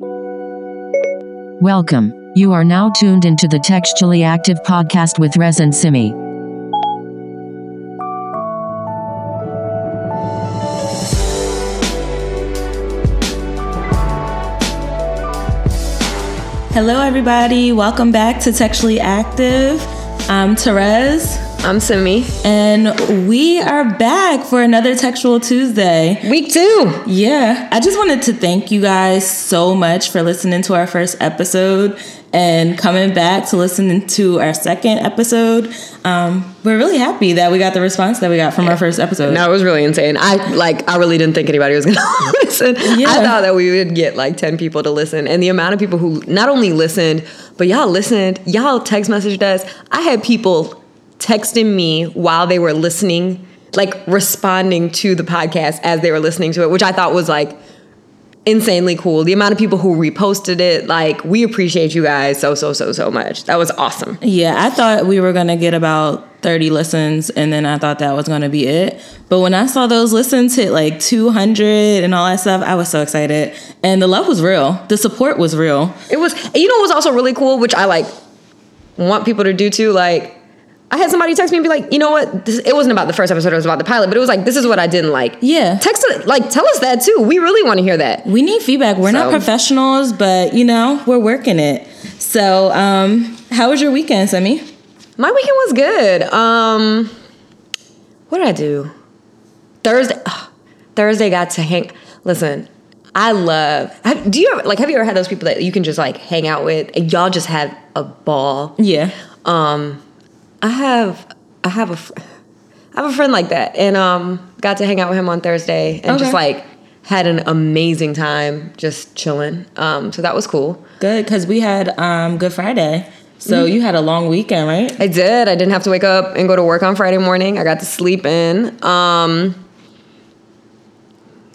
Welcome. You are now tuned into the Textually Active podcast with Rez and Simi. Hello, everybody. Welcome back to Textually Active. I'm Therese, I'm Simi. and we are back for another Textual Tuesday. Week two. Yeah, I just wanted to thank you guys so much for listening to our first episode and coming back to listen to our second episode. Um, we're really happy that we got the response that we got from our first episode. No, it was really insane. I like. I really didn't think anybody was gonna listen. Yeah. I thought that we would get like ten people to listen, and the amount of people who not only listened, but y'all listened. Y'all text messaged us. I had people texting me while they were listening, like responding to the podcast as they were listening to it, which I thought was like insanely cool. The amount of people who reposted it, like we appreciate you guys so so so so much. That was awesome. Yeah, I thought we were gonna get about 30 listens and then I thought that was gonna be it. But when I saw those listens hit like 200 and all that stuff, I was so excited. And the love was real, the support was real. It was, and you know, what was also really cool, which I like want people to do too. Like, I had somebody text me and be like, you know what? This, it wasn't about the first episode; it was about the pilot. But it was like, this is what I didn't like. Yeah. text it, like, tell us that too. We really want to hear that. We need feedback. We're not professionals, but you know, we're working it. So, um, how was your weekend, Simi? My weekend was good. Um, what did I do? Thursday. Thursday got to hang. Listen, I love. Have, do you ever, like? Have you ever had those people that you can just like hang out with and y'all just have a ball? Yeah. Um, I have I have a fr- I have a friend like that, and um, got to hang out with him on Thursday, and just like had an amazing time just chilling. Um, so that was cool. Good, because we had um Good Friday. So Mm-hmm. you had a long weekend, right? I did. I didn't have to wake up and go to work on Friday morning. I got to sleep in. Um,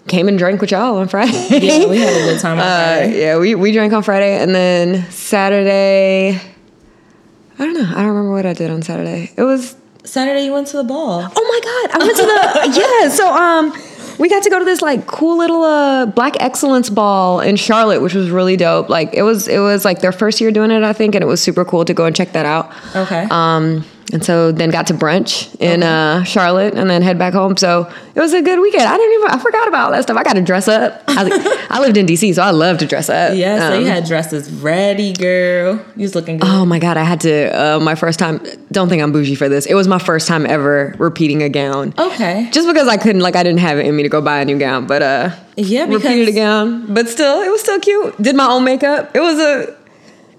came and drank with y'all on Friday. Yeah, we had a good time on Uh, Friday. yeah, we, we drank on Friday, and then Saturday. I don't know. I don't remember what I did on Saturday. It was Saturday you went to the ball. Oh my god, I went to the yeah. So um, we got to go to this like cool little uh Black Excellence Ball in Charlotte, which was really dope. Like it was it was like their first year doing it, I think, and it was super cool to go and check that out. Okay. Um, and so then got to brunch in uh Charlotte, and then head back home. So it was a good weekend. I didn't even I forgot about all that stuff. I got to dress up. I, I lived in DC, so I love to dress up. Yeah, so you Um, had dresses ready, girl. You was looking good. Oh my god, I had to uh, my first time. Don't think I'm bougie for this. It was my first time ever repeating a gown. okay. Just because I couldn't, like, I didn't have it in me to go buy a new gown, but uh, Yeah, because repeated a gown. But still, it was still cute. Did my own makeup. It was a,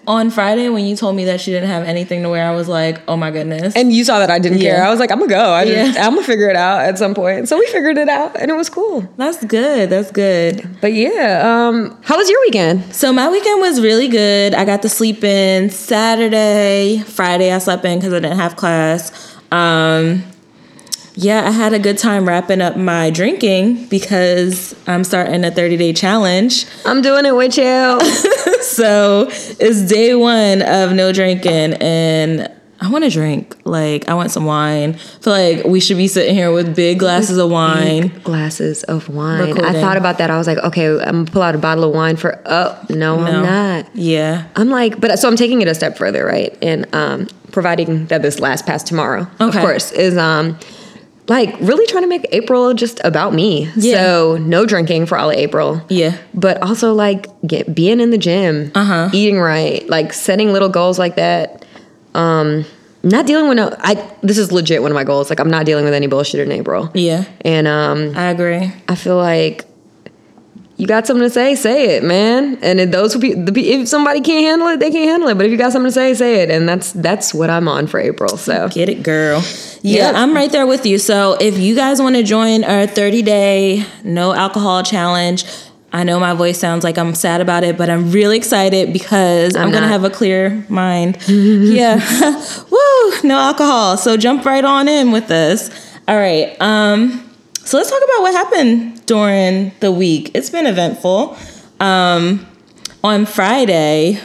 on Friday when you told me that she didn't have anything to wear, I was like, oh my goodness. and you saw that I didn't Yeah. care. I was like, I'm gonna go. I just, Yeah. I'm gonna figure it out at some point. So we figured it out, and it was cool. That's good. That's good. But yeah, um, how was your weekend? So my weekend was really good. I got to sleep in Saturday, Friday. I slept in because I didn't have class. Um, yeah, I had a good time wrapping up my drinking because I'm starting a 30 day challenge. I'm doing it with you. so it's day one of no drinking, and I want to drink. Like I want some wine. I feel like we should be sitting here with big glasses of wine. Glasses of wine. Recording. I thought about that. I was like, okay, I'm gonna pull out a bottle of wine for. Oh no, No. I'm not. Yeah. I'm like, but so I'm taking it a step further, right? And um, providing that this lasts past tomorrow, Okay. of course, is um, like really trying to make April just about me. Yeah. So no drinking for all of April. Yeah. But also like get being in the gym, Uh-huh. eating right, like setting little goals like that. Um, not dealing with no. I this is legit one of my goals. Like I'm not dealing with any bullshit in April. Yeah. And um, I agree. I feel like you got something to say, say it, man. And if those who be, if somebody can't handle it, they can't handle it. But if you got something to say, say it. And that's that's what I'm on for April. So Get it, girl. Yeah, Yep. I'm right there with you. So if you guys want to join our 30 day no alcohol challenge, I know my voice sounds like I'm sad about it, but I'm really excited because I'm, I'm gonna have a clear mind. yeah. Woo, no alcohol. So jump right on in with us. All right. Um, so let's talk about what happened during the week. It's been eventful. Um, on Friday,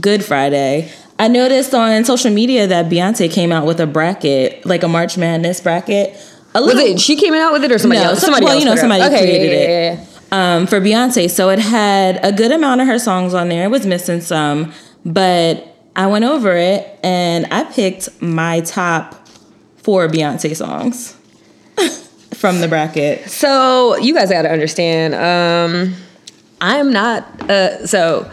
Good Friday, I noticed on social media that Beyonce came out with a bracket, like a March Madness bracket. A was it she came out with it or somebody no, else? Somebody well, else you know, somebody. Okay, created yeah, it. yeah, yeah, yeah. um, for Beyonce. So it had a good amount of her songs on there. It was missing some, but I went over it and I picked my top four Beyonce songs from the bracket. So you guys got to understand. Um, I'm not. Uh, so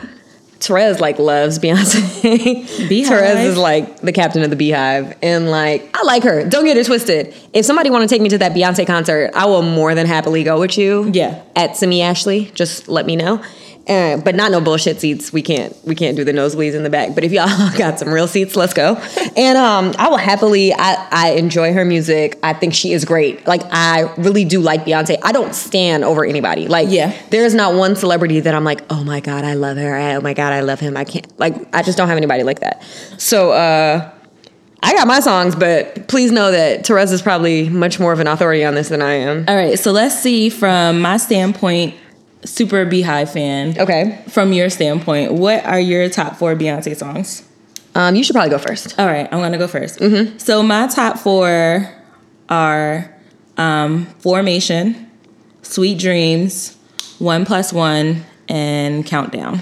Therese like loves Beyonce. BeyHive. Therese is like the captain of the BeyHive, and like I like her. Don't get it twisted. If somebody want to take me to that Beyonce concert, I will more than happily go with you. Yeah. At Simi Ashley, just let me know. Uh, but not no bullshit seats. We can't we can't do the nosebleeds in the back. But if y'all got some real seats, let's go. And um, I will happily. I I enjoy her music. I think she is great. Like I really do like Beyonce. I don't stand over anybody. Like Yeah. there is not one celebrity that I'm like, oh my god, I love her. Oh my god, I love him. I can't like I just don't have anybody like that. So uh I got my songs, but please know that Therese is probably much more of an authority on this than I am. All right, so let's see from my standpoint, super BeyHive fan. Okay. From your standpoint, what are your top four Beyonce songs? Um, you should probably go first. All right, I'm gonna go 1st So my top four are um, Formation, Sweet Dreams, One Plus One, and Countdown.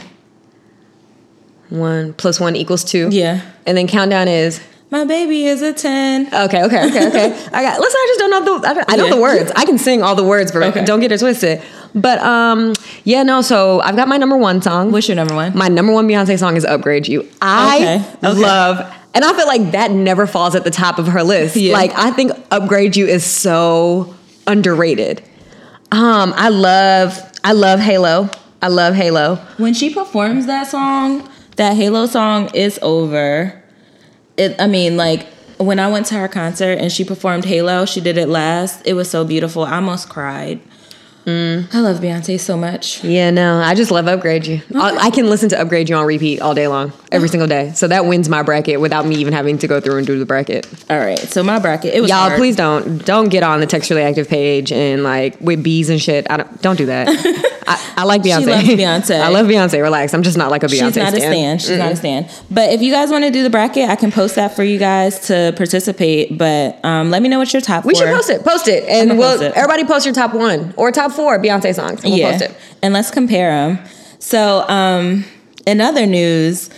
One plus one equals two. Yeah. And then countdown is My baby is a 10. okay, okay, okay, okay. I got. Listen, I just don't know the. I, don't- I know Yeah. the words. I can sing all the words, but Okay. don't get it twisted. But um, yeah, no. So I've got my number one song. What's your number one? My number one Beyonce song is "Upgrade You." I Okay, okay. love, and I feel like that never falls at the top of her list. Yeah. Like I think "Upgrade You" is so underrated. Um, I love, I love Halo. I love Halo. when she performs that song, that Halo song is over. It, I mean, like when I went to her concert and she performed Halo, she did it last. It was so beautiful. I almost cried. I love Beyonce so much. Yeah, no, I just love Upgrade You. I, I can listen to Upgrade You on repeat all day long, every single day. So that wins my bracket without me even having to go through and do the bracket. All right, so my bracket. It was Y'all, hard. please don't don't get on the textually active page and like with bees and shit. I don't don't do that. I, I like Beyonce. She loves Beyonce. I love Beyonce. Relax. I'm just not like a Beyonce. She's not a stan. She's not a stan. But if you guys want to do the bracket, I can post that for you guys to participate. But um, let me know what your top We four. should post it. Post it, and gonna we'll post it. everybody post your top one or top four Beyonce songs. We'll yeah, post it. and let's compare them. So, um, in other news,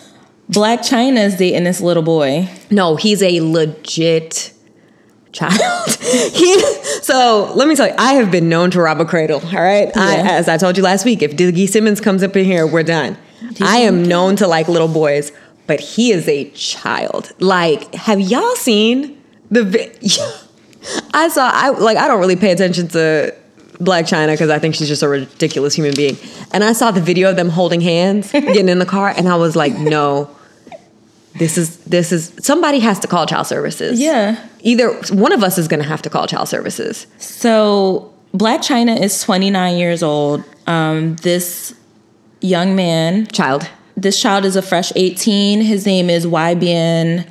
Blac Chyna is dating this little boy. No, he's a legit child. he so let me tell you, I have been known to rob a cradle. All right, I, as I told you last week, if Diggy Simmons comes up in here, we're done. I am known to like little boys, but he is a child. Like, have y'all seen the? Vi- I saw. I like. I don't really pay attention to. Blac Chyna because I think she's just a ridiculous human being. And I saw the video of them holding hands, getting in the car, and I was like, no, this is this is somebody has to call child services. Yeah. Either one of us is going to have to call child services. So, Blac Chyna is 29 years old. Um, this young man, Child. this child is a fresh 18. His name is YBN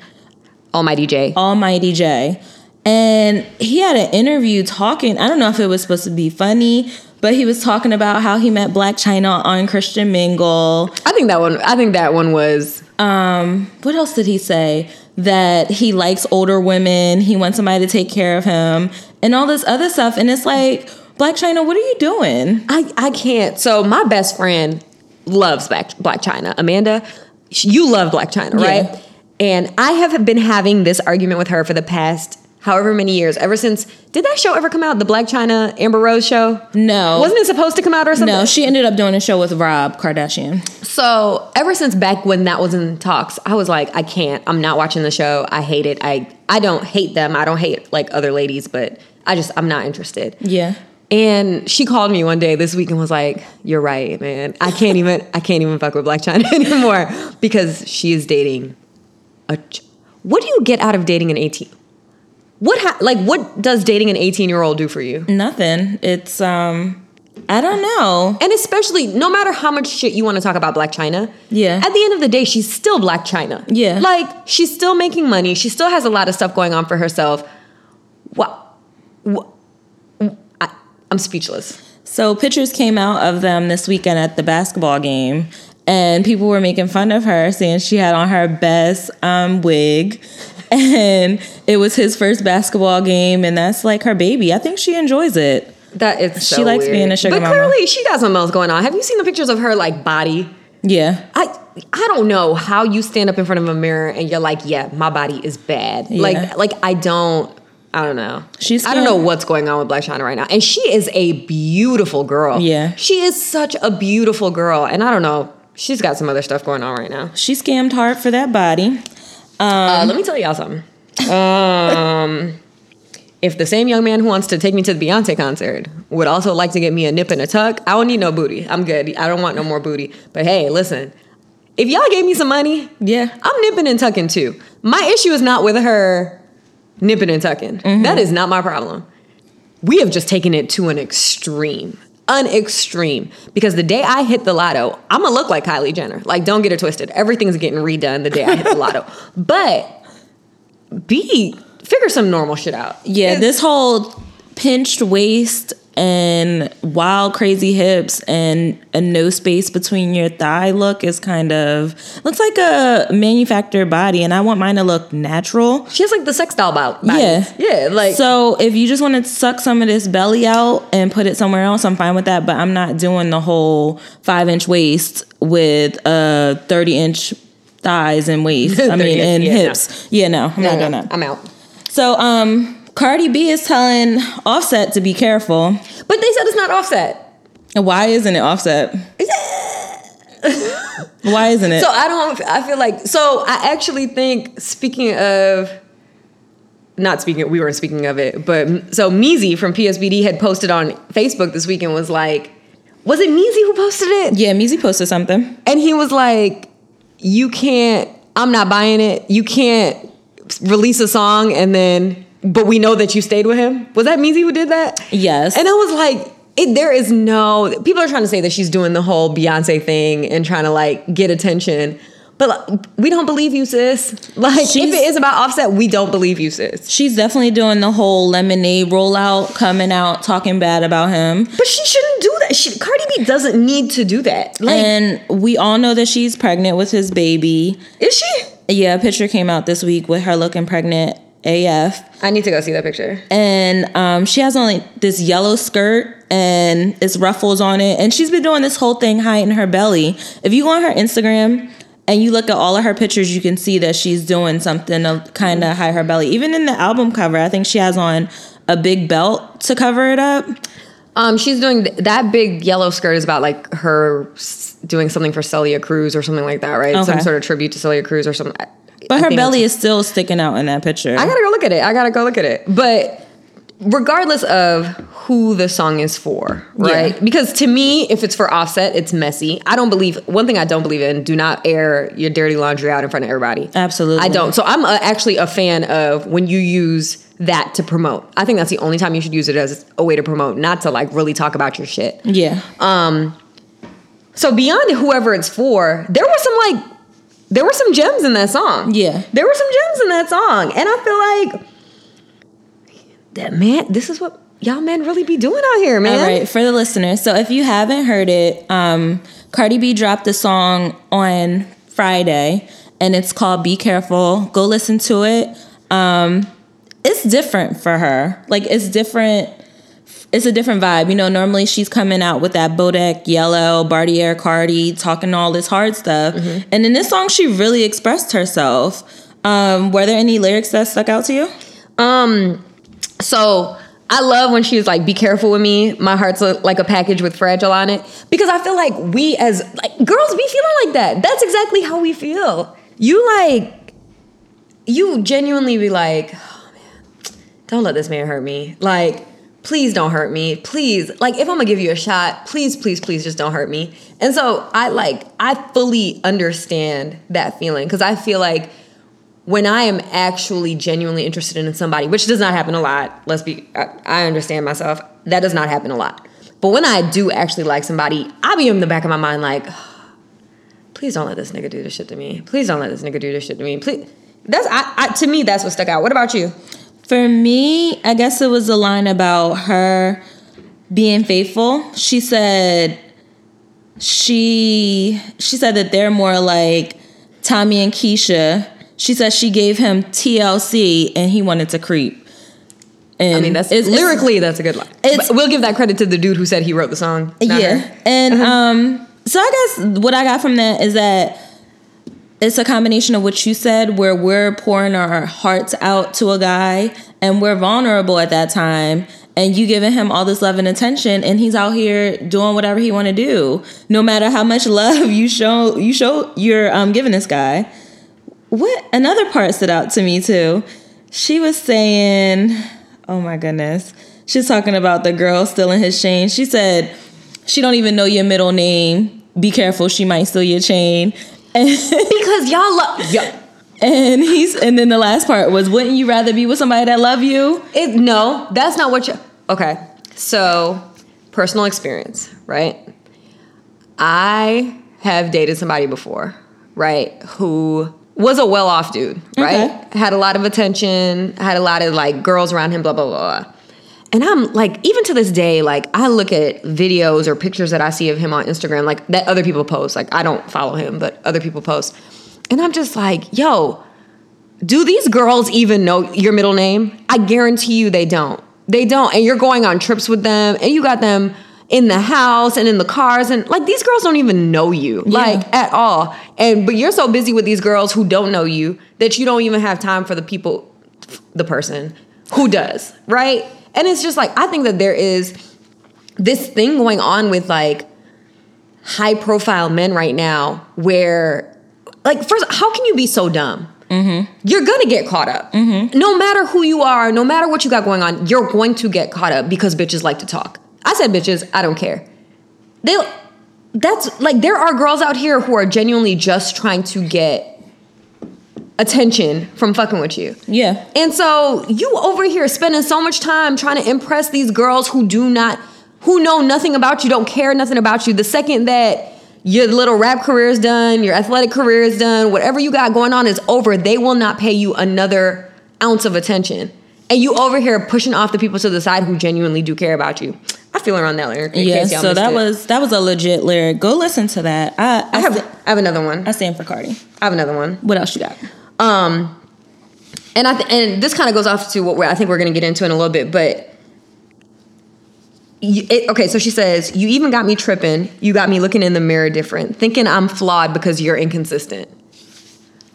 Almighty J. Almighty J. And he had an interview talking, I don't know if it was supposed to be funny, but he was talking about how he met Blac Chyna on Christian Mingle. I think that one. I think that one was. Um, what else did he say? That he likes older women, he wants somebody to take care of him, and all this other stuff. And it's like, Blac Chyna, what are you doing? I I can't. So my best friend loves Black Blac Chyna. Amanda, you love Blac Chyna, right? Yeah. And I have been having this argument with her for the past however many years. Ever since did that show ever come out? The Blac Chyna Amber Rose show. No. Wasn't it supposed to come out or something? No, she ended up doing a show with Rob Kardashian. So ever since back when that was in talks, I was like, I can't. I'm not watching the show. I hate it. I I don't hate them. I don't hate like other ladies, but I just I'm not interested. Yeah. And she called me one day this week and was like, "You're right, man. I can't even I can't even fuck with Blac Chyna anymore because she is dating a. ch- What do you get out of dating an 18? What ha- like what does dating an 18 year old do for you? Nothing. It's um I don't know. And especially, no matter how much shit you want to talk about Blac Chyna, Yeah. At the end of the day, she's still Blac Chyna. Yeah. Like she's still making money. She still has a lot of stuff going on for herself. What? what I, I'm speechless. So pictures came out of them this weekend at the basketball game, and people were making fun of her, saying she had on her best um, wig, and it was his first basketball game, and that's like her baby. I think she enjoys it. That it's She so likes weird. being a sugar but mama. clearly she got something else going on. Have you seen the pictures of her like body? Yeah. I I don't know how you stand up in front of a mirror and you're like, yeah, my body is bad. Yeah. Like like I don't I don't know. She's I don't know what's going on with Blac Chyna right now. And she is a beautiful girl. Yeah. She is such a beautiful girl. And I don't know. She's got some other stuff going on right now. She scammed hard for that body. Uh, let me tell y'all something. Um, if the same young man who wants to take me to the Beyonce concert would also like to get me a nip and a tuck, I don't need no booty. I'm good. I don't want no more booty. But hey, listen, if y'all gave me some money, Yeah. I'm nipping and tucking too. My issue is not with her nipping and tucking. That is not my problem. We have just taken it to an extreme. An extreme. Because the day I hit the lotto, I'm gonna look like Kylie Jenner. Like, don't get it twisted. Everything's getting redone the day I hit the lotto. But B, figure some normal shit out. Yeah, It's- this whole pinched waist and wild crazy hips and a no space between your thigh look is kind of looks like a manufactured body and I want mine to look natural. She has like the sex doll bout. Yeah. Yeah, like So if you just want to suck some of this belly out and put it somewhere else, I'm fine with that. But I'm not doing the whole five inch waist with uh 30 inch thighs and waist. I mean and yeah, no. hips. Yeah, no, I'm no, not no, doing that. I'm out. So um Cardi B is telling Offset to be careful. But they said it's not offset. Why isn't it Offset? Why isn't it? So I don't. I feel like. So I actually think. Speaking of, not speaking. We weren't speaking of it, but so Meezy from PSBD had posted on Facebook this weekend was like, was it Meezy who posted it? yeah, Meezy posted something. And he was like, you can't. I'm not buying it. You can't release a song and then. But we know that you stayed with him. Was that Meezy who did that? Yes. And I was like, it, there is no. People are trying to say that she's doing the whole Beyonce thing and trying to like get attention. But like, we don't believe you, sis. Like, if it is about Offset, we don't believe you, sis. She's definitely doing the whole lemonade rollout, coming out talking bad about him. But she shouldn't do that. She, Cardi B doesn't need to do that. Like, and we all know that she's pregnant with his baby. is she? Yeah, a picture came out this week with her looking pregnant AF. I need to go see that picture. And um, she has on like this yellow skirt and it's ruffles on it. And she's been doing this whole thing hiding her belly. If you go on her Instagram and you look at all of her pictures, you can see that she's doing something to kind of hide her belly. Even in the album cover, I think she has on a big belt to cover it up. Um, she's doing th- that big yellow skirt is about like her s- doing something for Celia Cruz or something like that, right? Some sort of tribute to Celia Cruz or something. But her belly is still sticking out in that picture. I gotta go look at it. I gotta go look at it. But regardless of who the song is for, right? Yeah. Because to me, if it's for Offset, it's messy. I don't believe one thing. I don't believe in: do not air your dirty laundry out in front of everybody. Absolutely. I don't. So I'm uh actually a fan of when you use that to promote. I think that's the only time you should use it as a way to promote, not to like really talk about your shit. yeah. Um so beyond whoever it's for, there were some like there were some gems in that song. Yeah. There were some gems in that song. And I feel like that man, this is what y'all men really be doing out here, man. All right, for the listeners. So if you haven't heard it, um, Cardi B dropped a song on Friday, and it's called "Be Careful." Go listen to it. Um, it's different for her. Like it's different. It's a different vibe. You know, normally she's coming out with that Bodak Yellow, Bartier Cardi, talking all this hard stuff, and in this song, she really expressed herself. Um, were there any lyrics that stuck out to you? Um so I love when she was like, "Be careful with me. My heart's a, like a package with fragile on it." Because I feel like we as like girls be feeling like that. That's exactly how we feel. You like, you genuinely be like, "Oh man, don't let this man hurt me." Like, please don't hurt me. Please, like, if I'm gonna give you a shot, please, please, please, just don't hurt me. And so I like, I fully understand that feeling because I feel like when I am actually genuinely interested in somebody, which does not happen a lot, let's be, I, I understand myself, that does not happen a lot. But when I do actually like somebody, I be in the back of my mind like, please don't let this nigga do this shit to me. Please don't let this nigga do this shit to me. Please. That's I, I to me that's what stuck out. What about you? For me, I guess it was a line about her being faithful. She said she she said that they're more like Tommy and Keisha. She said she gave him TLC and he wanted to creep. And I mean, that's it's- it's- lyrically that's a good line. it's- we'll give that credit to the dude who said he wrote the song. yeah. her. And Uh-huh. um so I guess what I got from that is that it's a combination of what you said where we're pouring our hearts out to a guy and we're vulnerable at that time and you giving him all this love and attention and he's out here doing whatever he want to do. No matter how much love you show you show you're um giving this guy. What another part stood out to me too. She was saying oh my goodness she's talking about the girl stealing his chain. She said she don't even know your middle name. Be careful she might steal your chain Because y'all love. Yeah. and he's and then the last part was wouldn't you rather be with somebody that love you It, no, that's not what you. Okay, so personal experience, right? I have dated somebody before, right? Who was a well-off dude, right? Okay. Had a lot of attention, had a lot of like girls around him, blah blah blah. And I'm like, even to this day, like I look at videos or pictures that I see of him on Instagram, like that other people post. Like I don't follow him, but other people post, and I'm just like, yo, do these girls even know your middle name? I guarantee you they don't. They don't. And you're going on trips with them and you got them in the house and in the cars and like these girls don't even know you like at all. And but you're so busy with these girls who don't know you that you don't even have time for the people the person who does, right? And it's just like I think that there is this thing going on with like high profile men right now where like first how can you be so dumb? Mm-hmm. You're gonna get caught up. Mm-hmm. No matter who you are no matter what you got going on you're going to get caught up because bitches like to talk. I said bitches i don't care. They that's like there are girls out here who are genuinely just trying to get attention from fucking with you yeah and so you over here spending so much time trying to impress these girls who do not, who know nothing about you, don't care nothing about you. The second that your little rap career is done, your athletic career is done, whatever you got going on is over, they will not pay you another ounce of attention. And you over here pushing off the people to the side who genuinely do care about you. I feel around that lyric. yeah so that it. was that was a legit lyric go listen to that i i, I have, sta- I have another one. I stand for cardi I have another one. what else you got Um, and I th- and this kind of goes off to what we're, I think we're going to get into in a little bit, but. You, it, okay, so she says, You even got me tripping. You got me looking in the mirror different, thinking I'm flawed because you're inconsistent.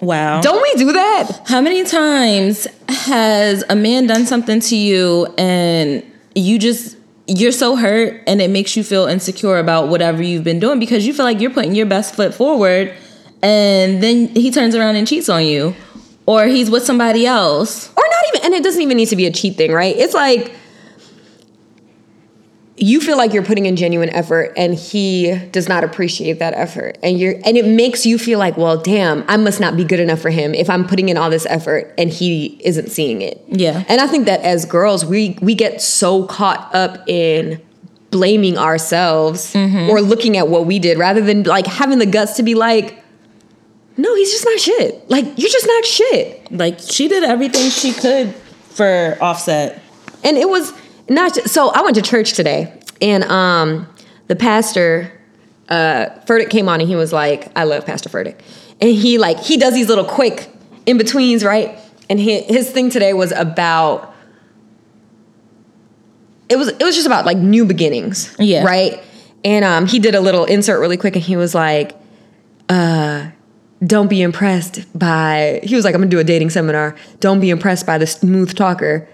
wow Don't we do that? How many times has a man done something to you and you just you're so hurt and it makes you feel insecure about whatever you've been doing because you feel like you're putting your best foot forward and then he turns around and cheats on you or he's with somebody else. Or not even, and it doesn't even need to be a cheat thing, right? It's like you feel like you're putting in genuine effort and he does not appreciate that effort and you're and it makes you feel like well damn i must not be good enough for him if i'm putting in all this effort and he isn't seeing it Yeah. and i think that as girls we we get so caught up in blaming ourselves mm-hmm. or looking at what we did rather than like having the guts to be like no he's just not shit. Like you're just not shit. Like she did everything she could for Offset. and it was not so i went to church today and um the pastor uh Furtick came on and he was like i love pastor Furtick and he like he does these little quick in betweens right? And he, his thing today was about it was it was just about like new beginnings Yeah. right? And um he did a little insert really quick and he was like uh don't be impressed by he was like i'm gonna do a dating seminar don't be impressed by the smooth talker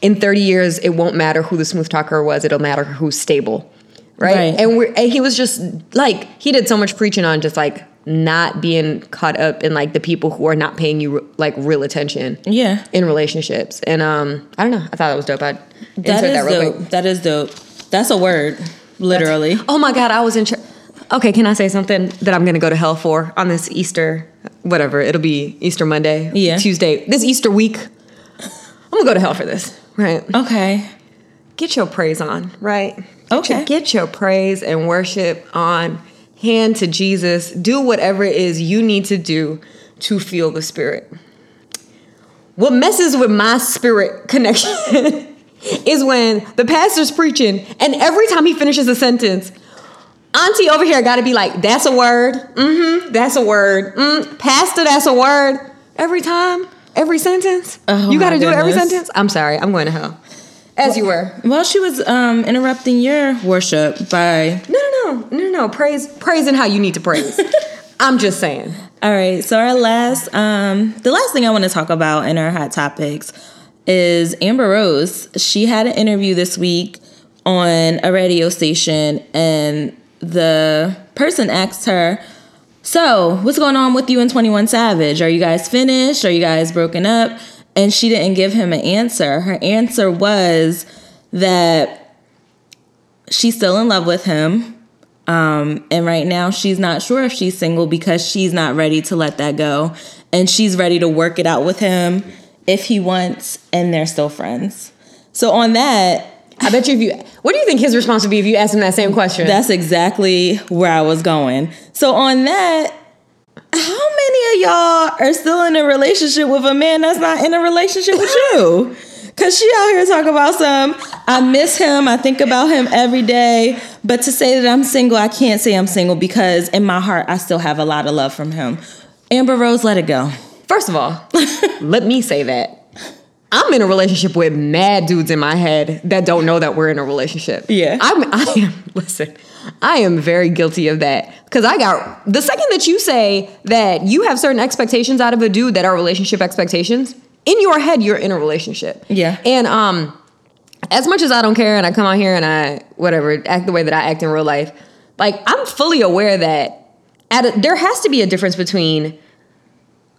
in 30 years it won't matter who the smooth talker was it'll matter who's stable right, Right. and we're and he was just like he did so much preaching on just like not being caught up in like the people who are not paying you like real attention Yeah. in relationships and um i don't know i thought that was dope i'd That is that real dope. quick That is dope. That's a word. Literally. oh my god i was in church okay can i say something that i'm gonna go to hell for on this easter whatever it'll be easter monday Yeah. tuesday this easter week i'm gonna go to hell for this right Okay. get your praise on, right? Get Okay. your- Get your praise and worship on. Hand to Jesus. Do whatever it is you need to do to feel the Spirit. What messes with my spirit connection is when the pastor's preaching and every time he finishes a sentence, Auntie over here got to be like, that's a word. Mm-hmm. That's a word. Mm, pastor, that's a word. Every time, every sentence. Oh you got to do it every sentence. I'm sorry. I'm going to hell. As you were. Well, she was um, interrupting your worship by. No, no, no, no, no. Praise, praising how you need to praise. I'm just saying. All right. So our last, um, the last thing I want to talk about in our hot topics is Amber Rose. She had an interview this week on a radio station, and the person asked her, "So, what's going on with you and Twenty One Savage? Are you guys finished? Are you guys broken up?" And she didn't give him an answer. Her answer was that she's still in love with him. Um, and right now, she's not sure if she's single because she's not ready to let that go. And she's ready to work it out with him if he wants, and they're still friends. So, on that, I bet you if you, what do you think his response would be if you asked him that same question? that's exactly where I was going. So, on that, how many of y'all are still in a relationship with a man that's not in a relationship with you? Cause she out here talking about some, I miss him, I think about him every day. But to say that I'm single, I can't say I'm single because in my heart I still have a lot of love from him. Amber Rose, let it go. First of all, let me say that. I'm in a relationship with mad dudes in my head that don't know that we're in a relationship. Yeah. I'm I am listen, I am very guilty of that. Cause I got the second that you say that you have certain expectations out of a dude that are relationship expectations, in your head you're in a relationship. Yeah. And um as much as I don't care and I come out here and I whatever act the way that I act in real life, like I'm fully aware that at a, there has to be a difference between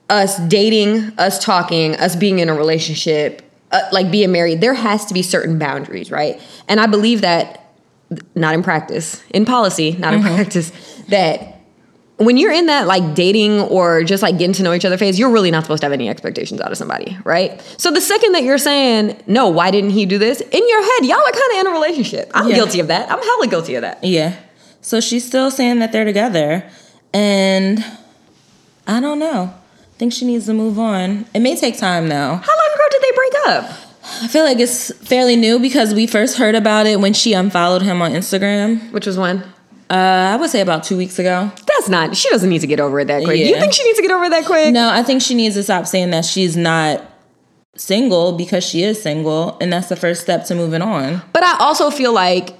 us dating, us talking, us being in a relationship, uh, like being married, there has to be certain boundaries, right? And I believe that, not in practice, in policy, not in practice, that when you're in that like dating or just like getting to know each other phase, you're really not supposed to have any expectations out of somebody, right? So the second that you're saying, no, why didn't he do this? In your head, y'all are kind of in a relationship. I'm Yeah. guilty of that. I'm hella guilty of that. Yeah. So she's still saying that they're together. And I don't know. I think she needs to move on. It may take time though. How long ago did they break up? I feel like it's fairly new because we first heard about it when she unfollowed him on Instagram. Which was when? Uh, I would say about two weeks ago. That's not, she doesn't need to get over it that quick. Do you think she needs to get over it that quick? No, I think she needs to stop saying that she's not single because she is single, and that's the first step to moving on. But I also feel like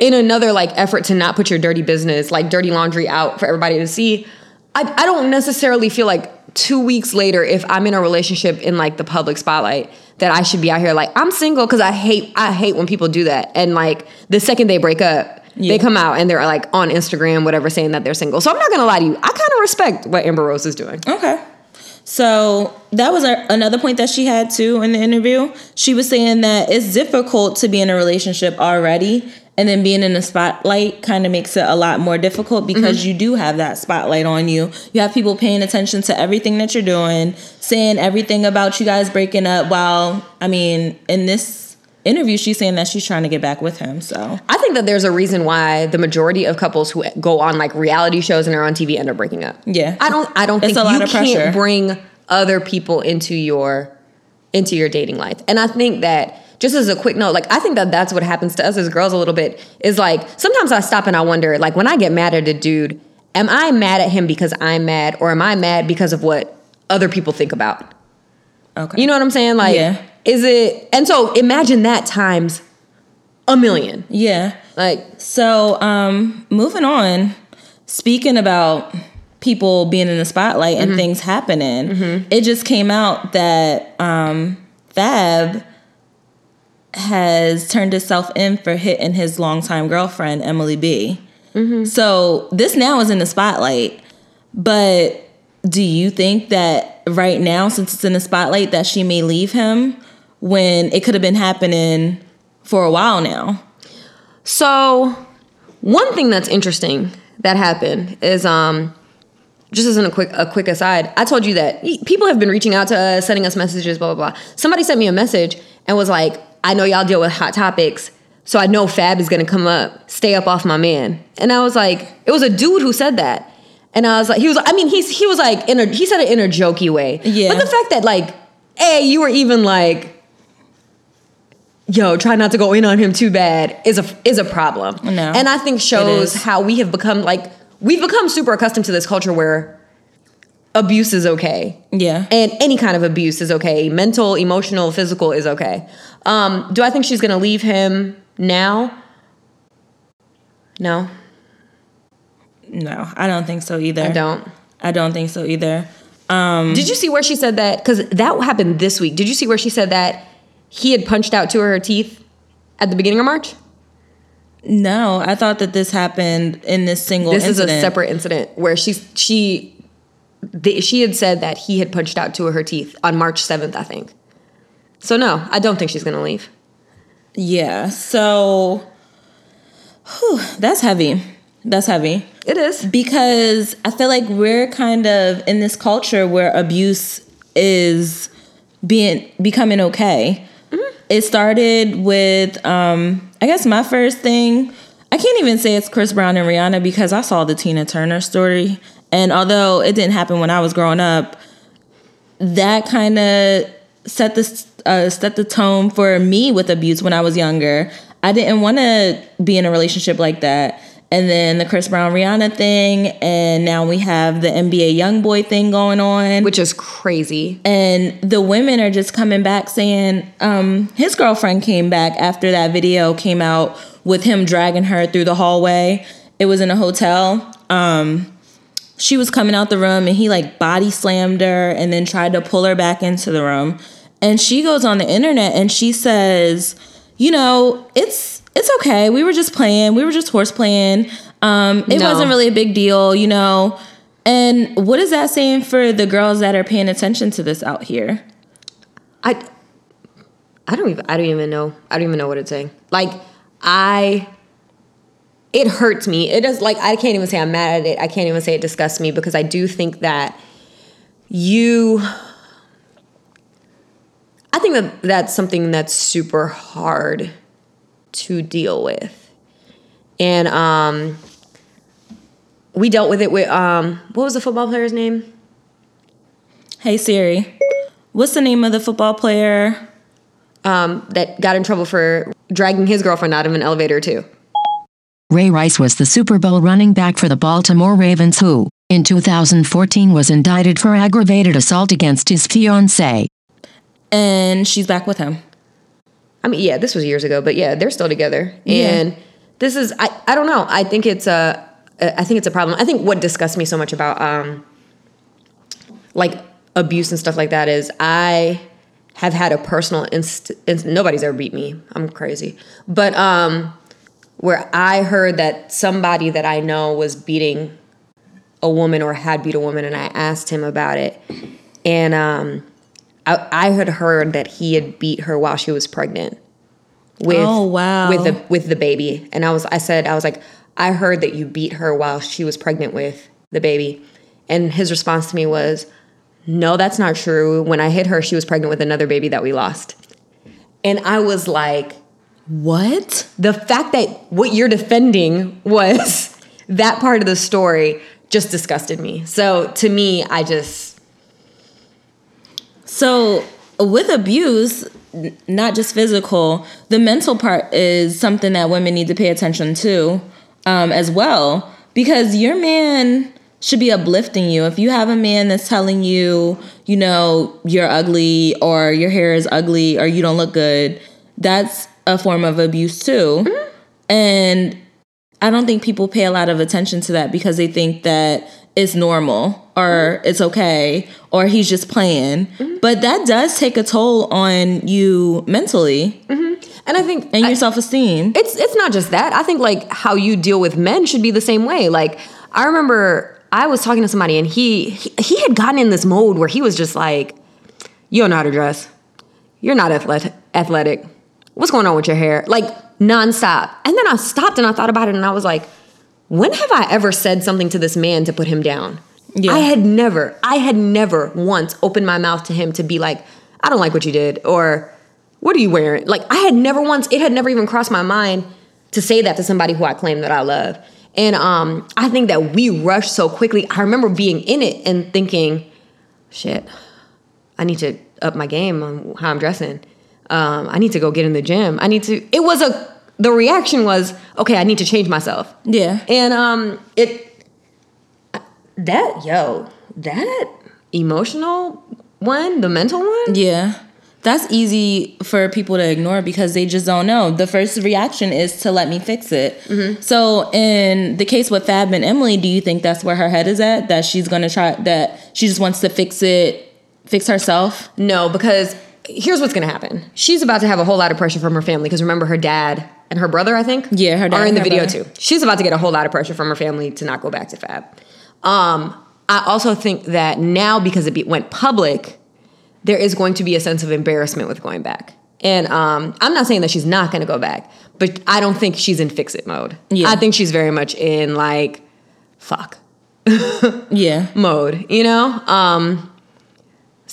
in another like effort to not put your dirty business, like dirty laundry out for everybody to see, I, I don't necessarily feel like two weeks later, if I'm in a relationship in like the public spotlight, that I should be out here like I'm single because I hate I hate when people do that. And like the second they break up, Yeah. they come out and they're like on Instagram, whatever, saying that they're single. So I'm not gonna lie to you, I kind of respect what Amber Rose is doing. Okay. So that was a, another point that she had too in the interview. She was saying that it's difficult to be in a relationship already, and then being in the spotlight kind of makes it a lot more difficult mm-hmm. because you do have that spotlight on you. You have people paying attention to everything that you're doing, saying everything about you guys breaking up. While I mean, in this interview, she's saying that she's trying to get back with him. So I think that there's a reason why the majority of couples who go on like reality shows and are on TV end up breaking up. Yeah. I don't. I don't It's think a lot you of pressure. can't bring other people into your into your dating life. And I think that just as a quick note, like I think that that's what happens to us as girls a little bit. Is like sometimes I stop and I wonder, like when I get mad at a dude, am I mad at him because I'm mad, or am I mad because of what other people think about? okay, You know what I'm saying? Like, Yeah. is it? And so imagine that times a million. yeah. Like, So, um, moving on, speaking about people being in the spotlight and things happening, it just came out that um, Fab has turned himself in for hitting his longtime girlfriend, Emily B. So, this now is in the spotlight. But do you think that right now, since it's in the spotlight, that she may leave him when it could have been happening for a while now? So, one thing that's interesting that happened is um just as a quick a quick aside, I told you that people have been reaching out to us, sending us messages, blah blah blah. Somebody sent me a message and was like, "I know y'all deal with hot topics, so I know Fab is gonna come up. Stay up off my man." And I was like, it was a dude who said that, and I was like, he was, I mean, he's he was like in a he said it in a jokey way, Yeah. But the fact that like, hey, you were even like yo, try not to go in on him too bad is a is a problem. No, and I think shows how we have become like we've become super accustomed to this culture where abuse is okay. Yeah. And any kind of abuse is okay. Mental, emotional, physical is okay. Um, do I think she's gonna leave him now? No, No, I don't think so either. I don't. I don't think so either. Um, Did you see where she said that? Because that happened this week. Did you see where she said that he had punched out two of her teeth at the beginning of March? no, I thought that this happened in this single This incident. is a separate incident where she she they, she had said that he had punched out two of her teeth on March seventh, I think. So no, I don't think she's gonna leave. Yeah. So whew, that's heavy. That's heavy. It is. Because I feel like we're kind of in this culture where abuse is being becoming okay. It started with um I guess my first thing I can't even say it's Chris Brown and Rihanna because I saw the Tina Turner story and although it didn't happen when I was growing up that kind of set the uh, set the tone for me with abuse when I was younger. I didn't want to be in a relationship like that. And then the Chris Brown Rihanna thing, and now we have the NBA YoungBoy thing going on. Which is crazy. and the women are just coming back saying um, his girlfriend came back after that video came out with him dragging her through the hallway. It was in a hotel. Um, she was coming out the room and he like body slammed her and then tried to pull her back into the room. And she goes on the internet and she says, you know, it's it's okay. We were just playing. We were just horse playing. Um, it No. wasn't really a big deal, you know. And what is that saying for the girls that are paying attention to this out here? I I don't even I don't even know. I don't even know what it's saying. Like I it hurts me. It does like I can't even say I'm mad at it. I can't even say it disgusts me because I do think that you I think that that's something that's super hard to deal with. And um we dealt with it with um what was the football player's name? Hey Siri, what's the name of the football player? Um that got in trouble for dragging his girlfriend out of an elevator too. Ray Rice was the Super Bowl running back for the Baltimore Ravens who, in 2014, was indicted for aggravated assault against his fiancee. And she's back with him. I mean, yeah, this was years ago, but yeah, they're still together. Yeah. And this is I, I don't know. I think it's a I think it's a problem. I think what disgusts me so much about um like abuse and stuff like that is I have had a personal inst, inst nobody's ever beat me. I'm crazy. But um where I heard that somebody that I know was beating a woman or had beat a woman and I asked him about it. And um I, I had heard that he had beat her while she was pregnant with Oh, wow. with the with the baby. And I was I said I was like I heard that you beat her while she was pregnant with the baby. And his response to me was, "No, that's not true. When I hit her, she was pregnant with another baby that we lost." And I was like, What? the fact that what you're defending was that part of the story just disgusted me. So to me, I just So with abuse, not just physical, the mental part is something that women need to pay attention to um, as well. Because your man should be uplifting you. If you have a man that's telling you, you know, you're ugly or your hair is ugly or you don't look good, that's a form of abuse too. Mm-hmm. And I don't think people pay a lot of attention to that because they think that it's normal or mm-hmm. it's okay or he's just playing. Mm-hmm. But that does take a toll on you mentally and I think and your self esteem. it's it's not just that. I think like how you deal with men should be the same way. Like I remember I was talking to somebody and he he, he had gotten in this mode where he was just like, "You don't know how to dress. You're not athletic. Athletic. What's going on with your hair?" Like nonstop. And then I stopped and I thought about it and I was like, "When have I ever said something to this man to put him down?" Yeah. I had never, I had never once opened my mouth to him to be like, "I don't like what you did," or "What are you wearing?" Like I had never once, it had never even crossed my mind to say that to somebody who I claim that I love. And um, I think that we rush so quickly. I remember being in it and thinking, "Shit, I need to up my game on how I'm dressing. Um, I need to go get in the gym. I need to." It was a. The reaction was, "Okay, I need to change myself." Yeah. And um, it that yo that emotional one, the mental one. Yeah. That's easy for people to ignore because they just don't know. The first reaction is to let me fix it. Mm-hmm. So, in the case with Fab and Emily, do you think that's where her head is at? That she's gonna try, that she just wants to fix it, fix herself? No, because here's what's gonna happen. She's about to have a whole lot of pressure from her family because remember her dad and her brother, I think. Yeah, her dad are in the video brother. too. She's about to get a whole lot of pressure from her family to not go back to Fab. Um, I also think that now because it be, went public, there is going to be a sense of embarrassment with going back. And um, I'm not saying that she's not going to go back, but I don't think she's in fix it mode. Yeah. I think she's very much in like, fuck Yeah. mode, you know? Um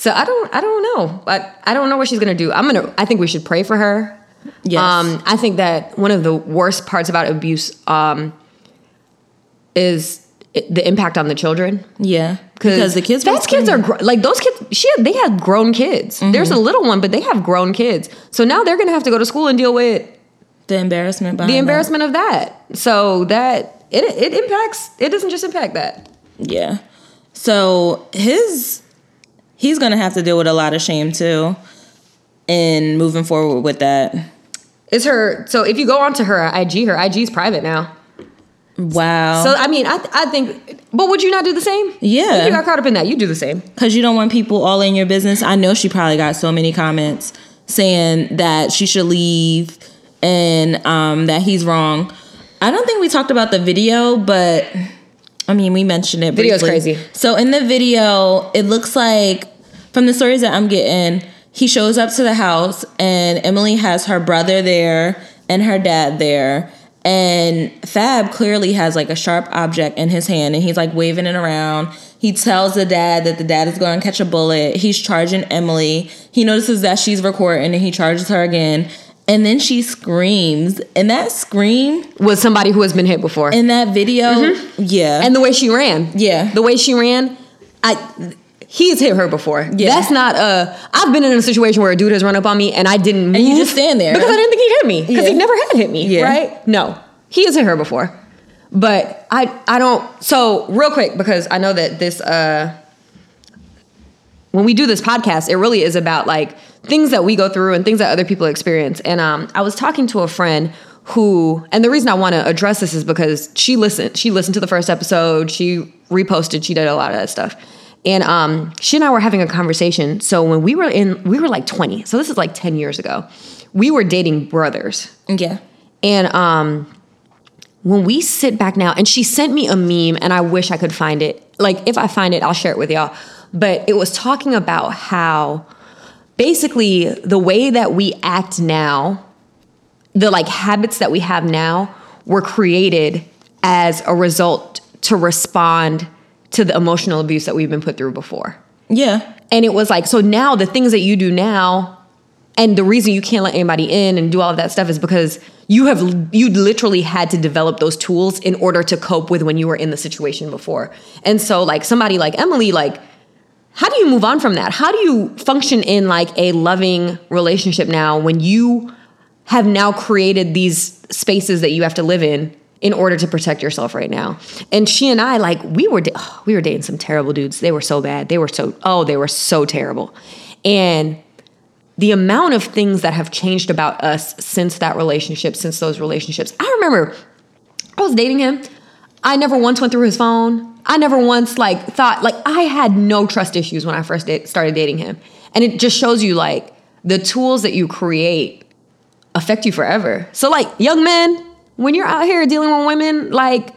so I don't I don't know. But I don't know what she's gonna do. I'm gonna I think we should pray for her. Yes. Um I think that one of the worst parts about abuse um is the impact on the children. Yeah. Because the kids, those kids are gr- like those kids. She had, they had grown kids. There's a little one, but they have grown kids. So now they're gonna have to go to school and deal with the embarrassment the that. embarrassment of that. So that it it impacts. It doesn't just impact that. Yeah. So his he's gonna have to deal with a lot of shame too in moving forward with that. Is her so if you go onto her IG, her IG's private now. Wow. So I mean, I I think, but would you not do the same? Yeah. If you got caught up in that, you do the same. Because you don't want people all in your business. I know she probably got so many comments saying that she should leave and um, that he's wrong. I don't think we talked about the video, but I mean, we mentioned it. Video's briefly. crazy. So in the video, it looks like from the stories that I'm getting, he shows up to the house and Emily has her brother there and her dad there. And Fab clearly has like a sharp object in his hand and he's like waving it around. He tells the dad that the dad is going to catch a bullet. He's charging Emily. He notices that she's recording and he charges her again. And then she screams. And that scream Was somebody who has been hit before, in that video, mm-hmm. yeah. and the way she ran, Yeah. the way she ran, I. He's hit her before. Yeah. That's not a. I've been in a situation where a dude has run up on me and I didn't move. And you just stand there. because I didn't think he'd hit me because he never had hit me. Yeah. Right? No, he has hit her before, but I I don't. So real quick because I know that this uh when we do this podcast, it really is about like things that we go through and things that other people experience. And um, I was talking to a friend who, and the reason I want to address this is because she listened. She listened to the first episode. She reposted. She did a lot of that stuff. And um, she and I were having a conversation. So when we were in, we were like 20. So this is like 10 years ago. We were dating brothers. yeah. And um, when we sit back now, and she sent me a meme, and I wish I could find it. Like, if I find it, I'll share it with y'all. But it was talking about how basically the way that we act now, the like habits that we have now, were created as a result to respond to the emotional abuse that we've been put through before. Yeah. And it was like, so now the things that you do now, and the reason you can't let anybody in and do all of that stuff is because you have you literally had to develop those tools in order to cope with when you were in the situation before. And so like somebody like Emily, like, how do you move on from that? How do you function in like a loving relationship now when you have now created these spaces that you have to live in in order to protect yourself right now. And she and I like we were da- oh, we were dating some terrible dudes. They were so bad. They were so oh, they were so terrible. And the amount of things that have changed about us since that relationship, since those relationships. I remember I was dating him. I never once went through his phone. I never once like thought like I had no trust issues when I first started dating him. And it just shows you like the tools that you create affect you forever. So like young men, when you're out here dealing with women, like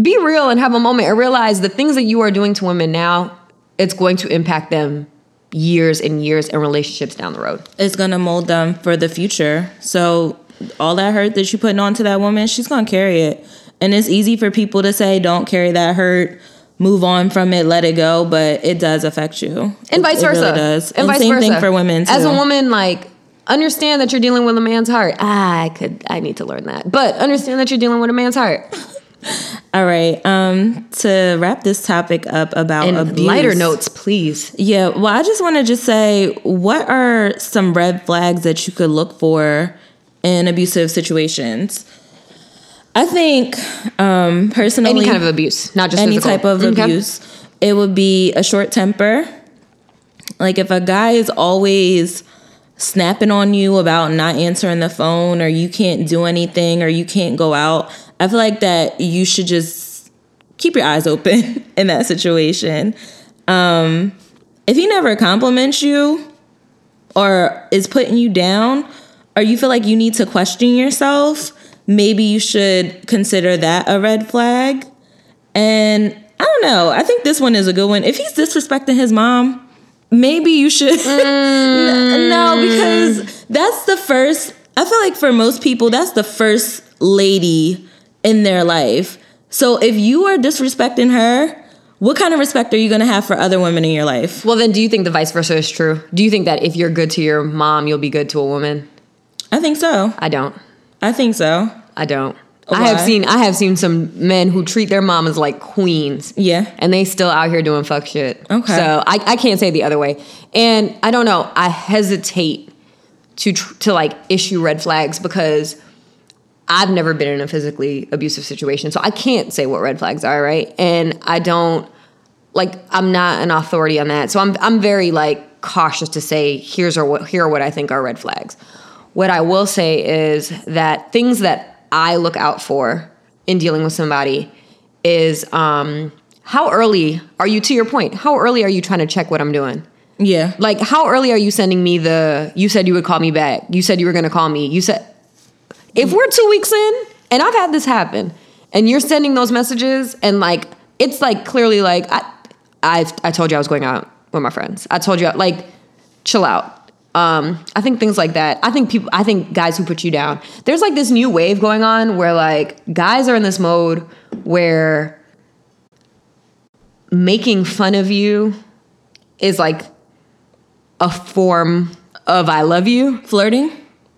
be real and have a moment and realize the things that you are doing to women now, it's going to impact them years and years and relationships down the road. It's gonna mold them for the future. So all that hurt that you're putting onto that woman, she's gonna carry it. And it's easy for people to say, "Don't carry that hurt." Move on from it, let it go, but it does affect you, and It- vice it versa. really does. And, And, vice same versa. thing for women. Too. As a woman, like understand that you're dealing with a man's heart. Ah, I could, I need to learn that. But understand that you're dealing with a man's heart. All right. Um, to wrap this topic up about And abuse, lighter notes, please. Yeah. Well, I just want to just say, what are some red flags that you could look for in abusive situations? I think, um, personally, Any kind of abuse, not just any physical. type of Okay. abuse. It would be a short temper, Like if a guy is always snapping on you about not answering the phone or you can't do anything or you can't go out, I feel like that you should just keep your eyes open in that situation. Um, if he never compliments you or is putting you down, or you feel like you need to question yourself, maybe you should consider that a red flag. And I don't know. I think this one is a good one. If he's disrespecting his mom, maybe you should. Mm. no, because that's the first. I feel like for most people, that's the first lady in their life. So if you are disrespecting her, what kind of respect are you going to have for other women in your life? Well, then do you think the vice versa is true? Do you think that if you're good to your mom, you'll be good to a woman? I think so. I don't. I think so. I don't. I have seen I have seen some men who treat their mamas like queens. Yeah. And they still out here doing fuck shit. Okay. So I, I can't say the other way. And I don't know. I hesitate to tr- to like issue red flags because I've never been in a physically abusive situation. So I can't say what red flags are, right? And I don't like I'm not an authority on that. So I'm I'm very like cautious to say here's or what here are what I think are red flags. What I will say is that things that I look out for in dealing with somebody is um how early are you to your point? How early are you trying to check what I'm doing? Yeah. Like how early are you sending me the you said you would call me back. You said you were going to call me. You said if we're 2 weeks in and I've had this happen and you're sending those messages and like it's like clearly like I I I told you I was going out with my friends. I told you like chill out. Um, I think things like that. I think people. I think guys who put you down. There's like this new wave going on where like guys are in this mode where making fun of you is like a form of I love you. Flirting?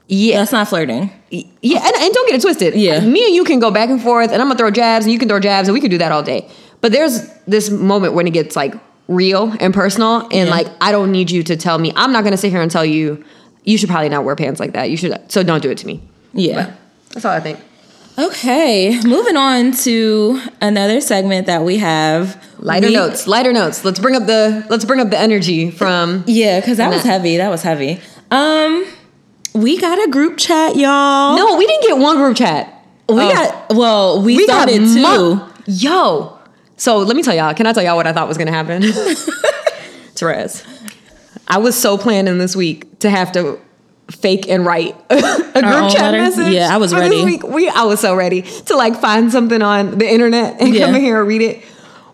Yeah, that's not flirting. Yeah, and, and don't get it twisted. Yeah, me and you can go back and forth, and I'm gonna throw jabs, and you can throw jabs, and we can do that all day. But there's this moment when it gets like real and personal, and yeah. like I don't need you to tell me. I'm not gonna sit here and tell you you should probably not wear pants like that. You should. So don't do it to me. Yeah, but that's all I think. Okay, moving on to another segment that we have. Lighter we, notes, lighter notes. Let's bring up the let's bring up the energy from Yeah, cuz that was that. heavy. That was heavy. Um we got a group chat, y'all. No, we didn't get one group chat. We oh. got well, we, we started got two. Mo- Yo, so let me tell y'all. Can I tell y'all what I thought was gonna happen? Therese, I was so planning this week to have to fake and write a group chat letter? message. Yeah, I was ready. Week, we I was so ready to like find something on the internet and yeah. come in here and read it.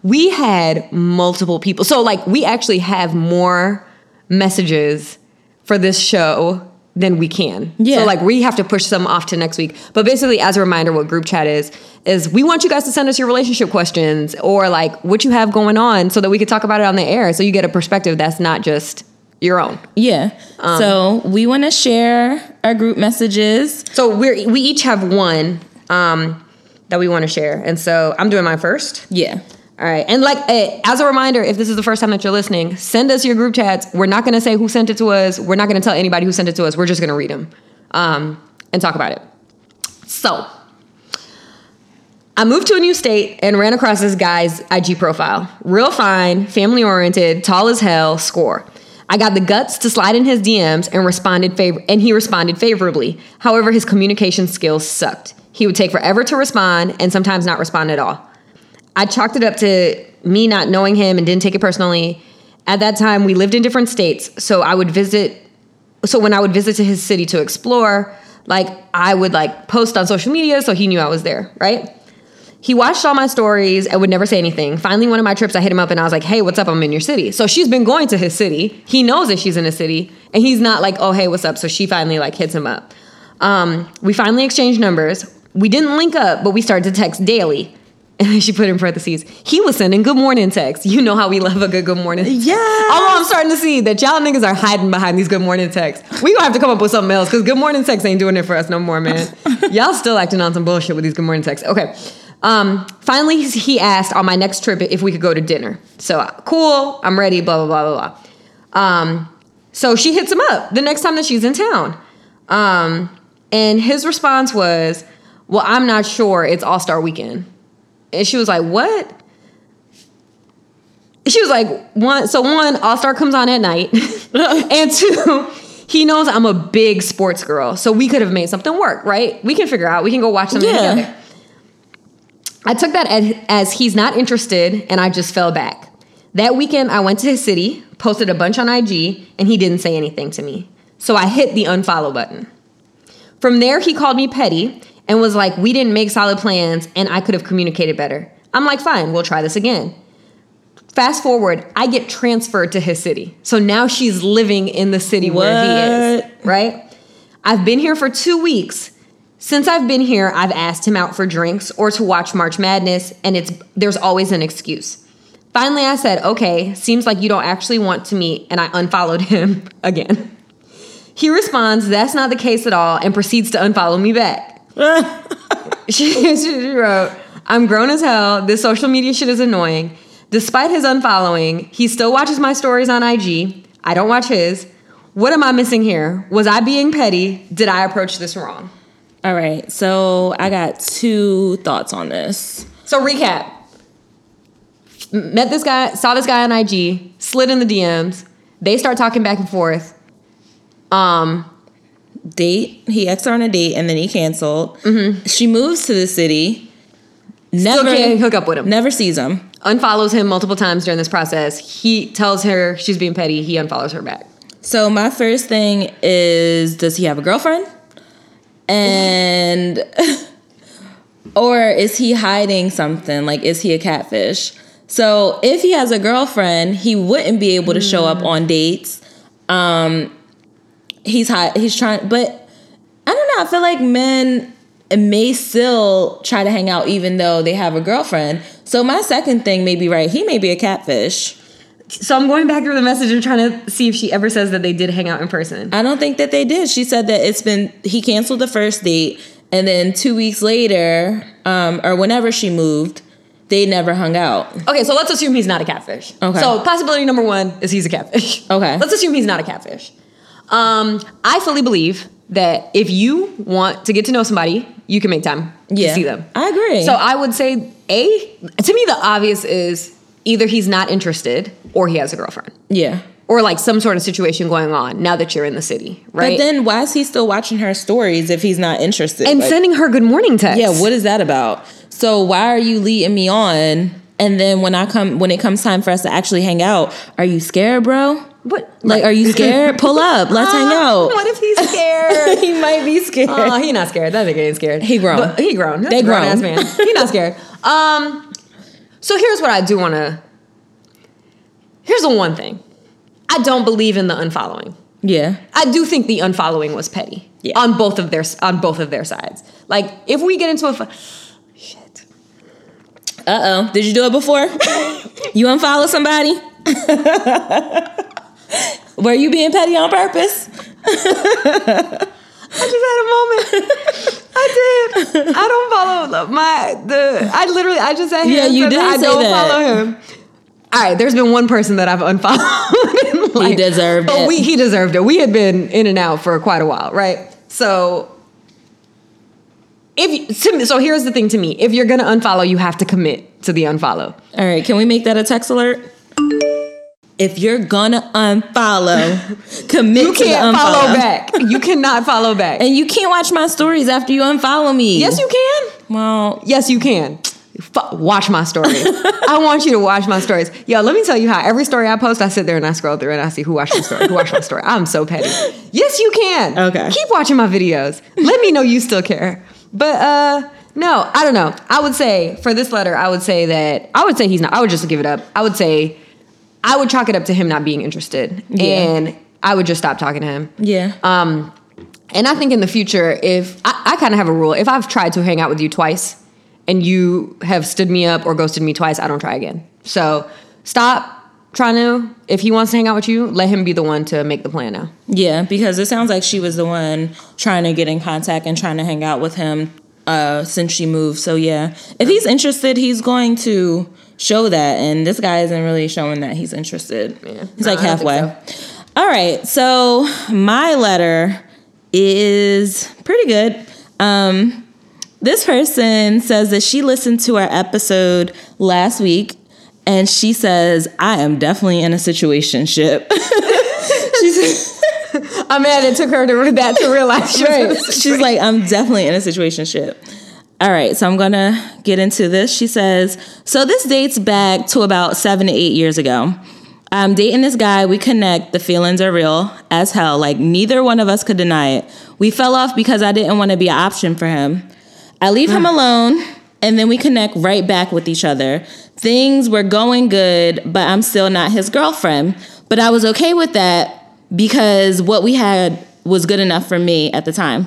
We had multiple people. So like we actually have more messages for this show than we can. Yeah. So like we have to push some off to next week. But basically, as a reminder, what group chat is is we want you guys to send us your relationship questions or like what you have going on, so that we could talk about it on the air, so you get a perspective that's not just your own. Yeah. Um, so we want to share our group messages. So we we each have one um, that we want to share, and so I'm doing mine first. Yeah. All right. And like uh, as a reminder, if this is the first time that you're listening, send us your group chats. We're not going to say who sent it to us. We're not going to tell anybody who sent it to us. We're just going to read them um, and talk about it. So, I moved to a new state and ran across this guy's IG profile. Real fine, family oriented, tall as hell, score. I got the guts to slide in his DMs and responded favor- and he responded favorably. However, his communication skills sucked. He would take forever to respond and sometimes not respond at all. I chalked it up to me not knowing him and didn't take it personally. At that time, we lived in different states, so I would visit. So when I would visit to his city to explore, like I would like post on social media, so he knew I was there, right? He watched all my stories and would never say anything. Finally, one of my trips, I hit him up and I was like, "Hey, what's up? I'm in your city." So she's been going to his city. He knows that she's in a city, and he's not like, "Oh, hey, what's up?" So she finally like hits him up. Um, we finally exchanged numbers. We didn't link up, but we started to text daily. And then she put in parentheses, he was sending good morning texts. You know how we love a good good morning. Yeah. Although I'm starting to see that y'all niggas are hiding behind these good morning texts. We gonna have to come up with something else because good morning texts ain't doing it for us no more, man. y'all still acting on some bullshit with these good morning texts. Okay. Um, finally, he asked on my next trip if we could go to dinner. So cool, I'm ready. Blah blah blah blah blah. Um, so she hits him up the next time that she's in town. Um, and his response was, "Well, I'm not sure. It's All Star Weekend." And she was like, What? she was like, one, so one, All Star comes on at night, and two, he knows I'm a big sports girl, so we could have made something work, right? We can figure out. We can go watch something Yeah. together. I took that as, as he's not interested, and I just fell back. That weekend, I went to his city, posted a bunch on IG, and he didn't say anything to me. So I hit the unfollow button. From there, he called me petty and was like, We didn't make solid plans, and I could have communicated better. I'm like, Fine, we'll try this again. Fast forward, I get transferred to his city. So now she's living in the city where he is, right? I've been here for two weeks. Since I've been here, I've asked him out for drinks or to watch March Madness, and it's there's always an excuse. Finally, I said, okay, seems like you don't actually want to meet, and I unfollowed him again. He responds, that's not the case at all, and proceeds to unfollow me back. she, she wrote, I'm grown as hell. This social media shit is annoying. Despite his unfollowing, he still watches my stories on IG. I don't watch his. What am I missing here? Was I being petty? Did I approach this wrong? All right, so I got two thoughts on this. So recap. Met this guy, saw this guy on IG, slid in the DMs. They start talking back and forth. Um, Date, he asked her on a date and then he canceled. She moves to the city. Never still can't hook up with him. Never sees him. Unfollows him multiple times during this process. He tells her she's being petty. He unfollows her back. So my first thing is does he have a girlfriend? And or is he hiding something? Like is he a catfish? So if he has a girlfriend, he wouldn't be able to show up on dates. Um he's hot. he's trying but I don't know, I feel like men may still try to hang out even though they have a girlfriend. So my second thing may be right. He may be a catfish. So I'm going back through the message and trying to see if she ever says that they did hang out in person. I don't think that they did. She said that it's been he canceled the first date, and then two weeks later, um, or whenever she moved, they never hung out. Okay, so let's assume he's not a catfish. Okay. So possibility number one is he's a catfish. Okay. Let's assume he's not a catfish. Um, I fully believe that if you want to get to know somebody, you can make time Yeah, to see them. I agree. So I would say a to me the obvious is either he's not interested or he has a girlfriend yeah, or like some sort of situation going on now that you're in the city, right? but then why is he still watching her stories if he's not interested? and Like, sending her good morning text. yeah, what is that about? So why are you leading me on? And then when I come, when it comes time for us to actually hang out, are you scared, bro? What? Like, are you scared? Pull up, let's hang Ah, out. What if he's scared? he might be scared. Oh, he not scared. That nigga ain't scared. He grown. But he grown. That's They grown grown. ass man. He not scared. Um, so here's what I do want to. Here's the one thing. I don't believe in the unfollowing. yeah, I do think the unfollowing was petty Yeah. on both of their on both of their sides. Like if we get into a shit, Uh oh. Did you do it before? you unfollow somebody? Were you being petty on purpose? I just had a moment. I did. I don't follow my the. I literally. I just said him. Yeah, you did I say don't that. follow him. All right, there's been one person that I've unfollowed. Like, deserved but it. We, he deserved it. We had been in and out for quite a while, right? So, if to me- so, here's the thing to me: if you're gonna unfollow, you have to commit to the unfollow. All right, can we make that a text alert? If you're gonna unfollow, commit You to the can't follow unfollow. back. You cannot follow back. And you can't watch my stories after you unfollow me. yes, you can. Well, Yes, you can. F- watch my stories. I want you to watch my stories. Yo, let me tell you how every story I post, I sit there and I scroll through and I see who watched my story, who watched my story. I'm so petty. Yes, you can. Okay. Keep watching my videos. Let me know you still care. But uh no, I don't know. I would say for this letter, I would say that I would say he's not. I would just give it up. I would say I would chalk it up to him not being interested, Yeah. and I would just stop talking to him. yeah. Um, and I think in the future, if I, I kind of have a rule, if I've tried to hang out with you twice and you have stood me up or ghosted me twice, I don't try again. So stop trying to. If he wants to hang out with you, let him be the one to make the plan now. Yeah, because it sounds like she was the one trying to get in contact and trying to hang out with him uh, since she moved. So yeah, if he's interested, he's going to show that. And this guy isn't really showing that he's interested. Yeah. He's No, like halfway. All right, so my letter is pretty good. Um, this person says that she listened to our episode last week and she says, I am definitely in a situation ship. she says, I'm mad it took her to read that to realize she right. She's like, I'm definitely in a situation ship. All right, so I'm gonna get into this. She says, so this dates back to about seven to eight years ago. I'm dating this guy, we connect, the feelings are real as hell. Like, neither one of us could deny it. We fell off because I didn't want to be an option for him. I leave him mm. alone, and then we connect right back with each other. Things were going good, but I'm still not his girlfriend. But I was okay with that because what we had was good enough for me at the time.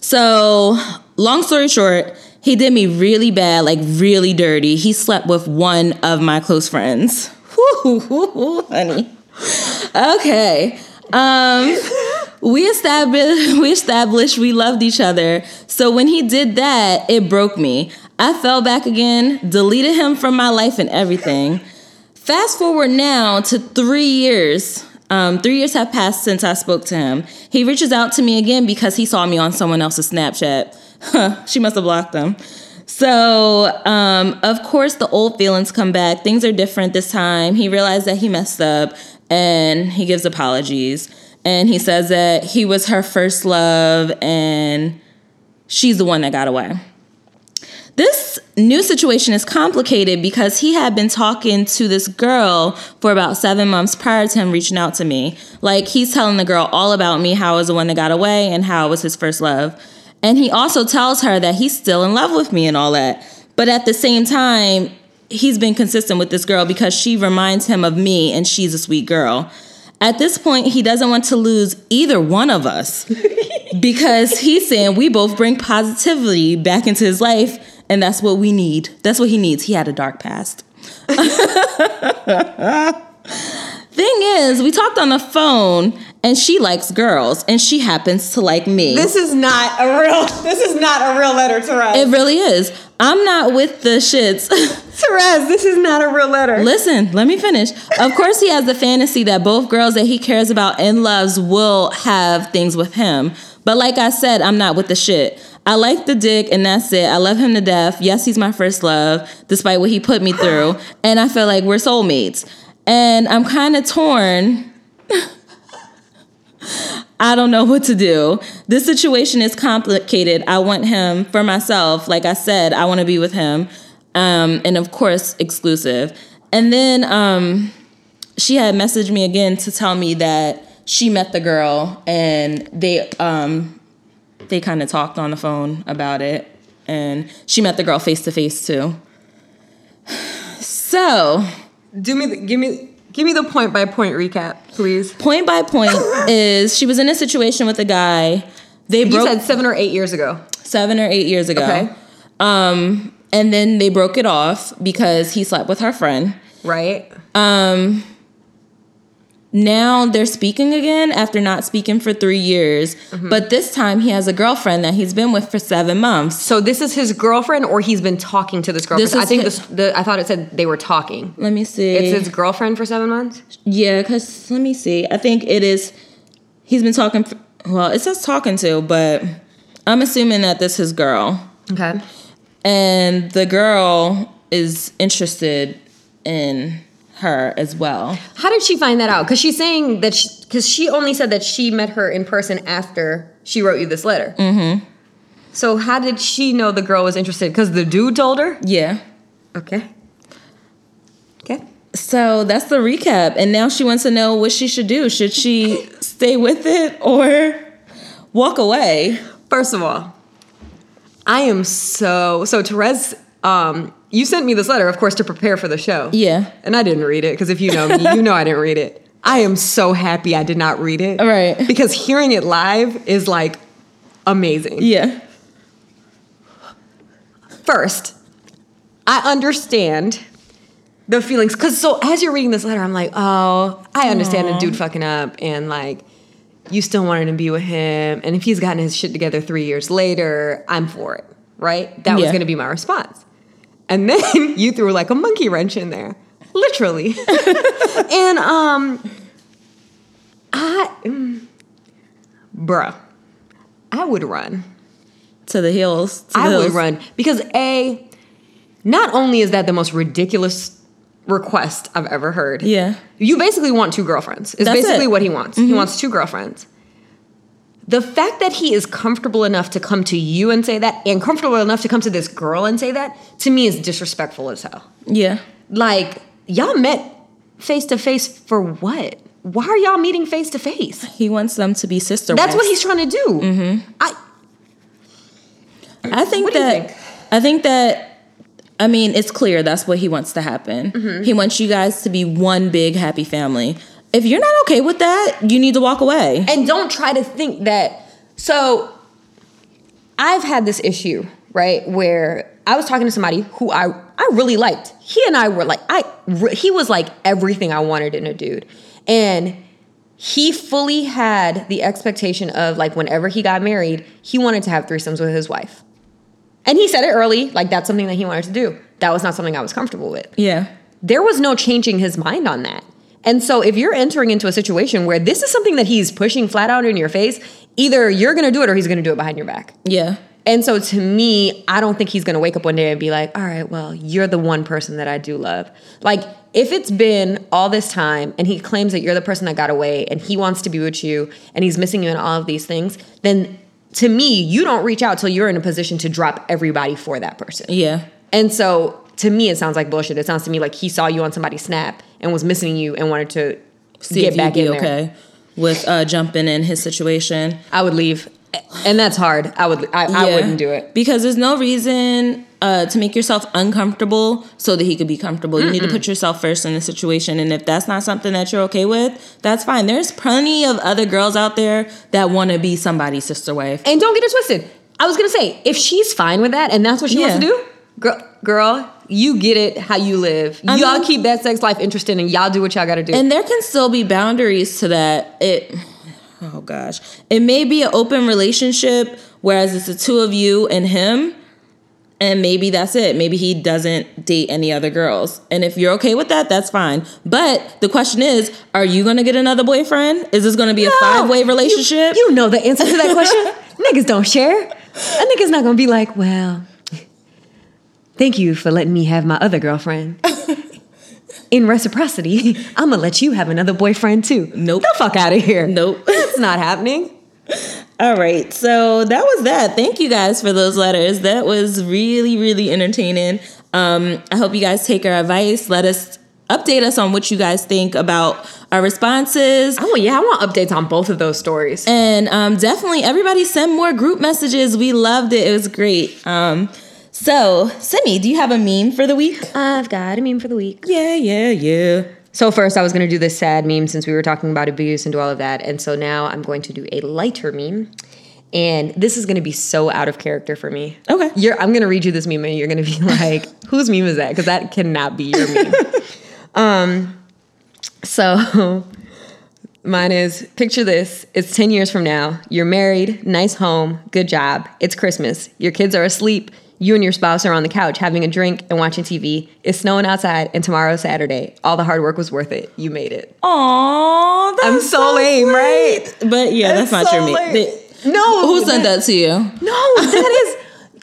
So, long story short, he did me really bad, like really dirty. He slept with one of my close friends. Whoo, honey. Okay. Um, we established we established we loved each other. So when he did that, it broke me. I fell back again, deleted him from my life and everything. Fast forward now to three years. Um, three years have passed since I spoke to him. He reaches out to me again because he saw me on someone else's Snapchat. Huh, she must have blocked them. So, um, of course, the old feelings come back. Things are different this time. He realized that he messed up and he gives apologies. And he says that he was her first love and she's the one that got away. This new situation is complicated because he had been talking to this girl for about seven months prior to him reaching out to me. Like, he's telling the girl all about me, how I was the one that got away, and how it was his first love. And he also tells her that he's still in love with me and all that. But at the same time, he's been consistent with this girl because she reminds him of me and she's a sweet girl. At this point, he doesn't want to lose either one of us because he's saying we both bring positivity back into his life and that's what we need. That's what he needs. He had a dark past. Thing is, we talked on the phone and she likes girls and she happens to like me. This is not a real. This is not a real letter, Therese. it really is. I'm not with the shits. Therese, this is not a real letter. Listen, let me finish. Of course, he has the fantasy that both girls that he cares about and loves will have things with him. But like I said, I'm not with the shit. I like the dick and that's it. I love him to death. Yes, he's my first love, despite what he put me through. And I feel like we're soulmates. And I'm kind of torn. I don't know what to do. This situation is complicated. I want him for myself. Like I said, I want to be with him. Um, and of course, exclusive. And then um, she had messaged me again to tell me that she met the girl and they um, they kind of talked on the phone about it. And she met the girl face to face too. So Do me, the, give me, give me the point by point recap, please. point by point is she was in a situation with a guy. They You broke said seven or eight years ago. seven or eight years ago. Okay. Um, and then they broke it off because he slept with her friend. Right. Um, now they're speaking again after not speaking for three years. Mm-hmm. But this time he has a girlfriend that he's been with for seven months. So this is his girlfriend, or he's been talking to this girlfriend. This I think his- this. The, I thought it said they were talking. Let me see. It's his girlfriend for seven months. yeah, because let me see. I think it is. He's been talking. For, well, it says talking to, but I'm assuming that this is his girl. Okay. and the girl is interested in her as well. How did she find that out? Because she's saying that because she, only said that she met her in person after she wrote you this letter. Mm-hmm. So how did she know the girl was interested? Because the dude told her. Yeah. Okay. Okay. So that's the recap. And now she wants to know what she should do. Should she stay with it or walk away? First of all, I am so so Therese. Um, you sent me this letter, of course, to prepare for the show. Yeah. And I didn't read it because if you know me, you know I didn't read it. I am so happy I did not read it. Right. Because hearing it live is like amazing. Yeah. First, I understand the feelings because so as you're reading this letter, I'm like, oh, I understand the dude fucking up and like you still wanted to be with him, and if he's gotten his shit together three years later, I'm for it, right? That was gonna be my response, and then you threw like a monkey wrench in there, literally, and um, I, mm, bruh, I would run. To the hills. to the I would run because a not only is that the most ridiculous request I've ever heard. Yeah. You basically want two girlfriends. Is That's basically it. what he wants. He wants two girlfriends. The fact that he is comfortable enough to come to you and say that, and comfortable enough to come to this girl and say that, to me is disrespectful as hell. Yeah. Like, y'all met face to face for what? Why are y'all meeting face to face? He wants them to be sister That's what he's trying to do. I I think What do you that think? I think that I mean it's clear that's what he wants to happen. Mm-hmm. He wants you guys to be one big happy family. If you're not okay with that, you need to walk away. and don't try to think that so i've had this issue right where i was talking to somebody who i i really liked he and i were like i he was like everything i wanted in a dude and he fully had the expectation of like whenever he got married he wanted to have threesomes with his wife and he said it early like that's something that he wanted to do that was not something i was comfortable with Yeah. there was no changing his mind on that. And so if you're entering into a situation where this is something that he's pushing flat out in your face, either you're going to do it or he's going to do it behind your back. Yeah. And so to me, I don't think he's going to wake up one day and be like, "All right, well, you're the one person that I do love." Like if it's been all this time and he claims that you're the person that got away and he wants to be with you and he's missing you in all of these things, then to me, you don't reach out till you're in a position to drop everybody for that person. Yeah. And so to me, it sounds like bullshit. It sounds to me like he saw you on somebody's snap and was missing you and wanted to See get if back in be there. okay with uh jumping in his situation. I would leave, and that's hard. I would. I, I Yeah. wouldn't do it. because there's no reason uh, to make yourself uncomfortable so that he could be comfortable. You need to put yourself first in the situation, and if that's not something that you're okay with, that's fine. There's plenty of other girls out there that want to be somebody's sister wife. And don't get it twisted. I was gonna say if she's fine with that and that's what she wants to do, girl, girl, you get it how you live. I y'all mean- keep that sex life interesting and y'all do what y'all got to do. And there can still be boundaries to that. It, oh gosh, it may be an open relationship, whereas it's the two of you and him. And maybe that's it. Maybe he doesn't date any other girls. And if you're okay with that, that's fine. But the question is, are you gonna get another boyfriend? Is this gonna be a five way you- relationship? You, know the answer to that question. niggas don't share. A nigga's not gonna be like, well, thank you for letting me have my other girlfriend. In reciprocity, I'm gonna let you have another boyfriend too. Nope. The fuck out of here. Nope. That's not happening. All right. So that was that. Thank you guys for those letters. That was really, really entertaining. Um, I hope you guys take our advice. Let us update us on what you guys think about our responses. Oh yeah, I want updates on both of those stories. And um, definitely everybody send more group messages. We loved it. It was great. Um, so, Simi, do you have a meme for the week? I've got a meme for the week. Yeah, yeah, yeah. So first, I was going to do this sad meme since we were talking about abuse and do all of that, and so now I'm going to do a lighter meme, and this is going to be so out of character for me. Okay. You're, I'm going to read you this meme, and you're going to be like, "Whose meme is that?" Because that cannot be your meme. um, so mine is picture this: it's ten years from now. You're married, nice home, good job. It's Christmas. Your kids are asleep. You and your spouse are on the couch having a drink and watching TV. It's snowing outside, and tomorrow's Saturday. All the hard work was worth it. You made it. Aww, that's I'm so lame, right? But yeah, that's, not so your lame. No, Who sent that to you? No, that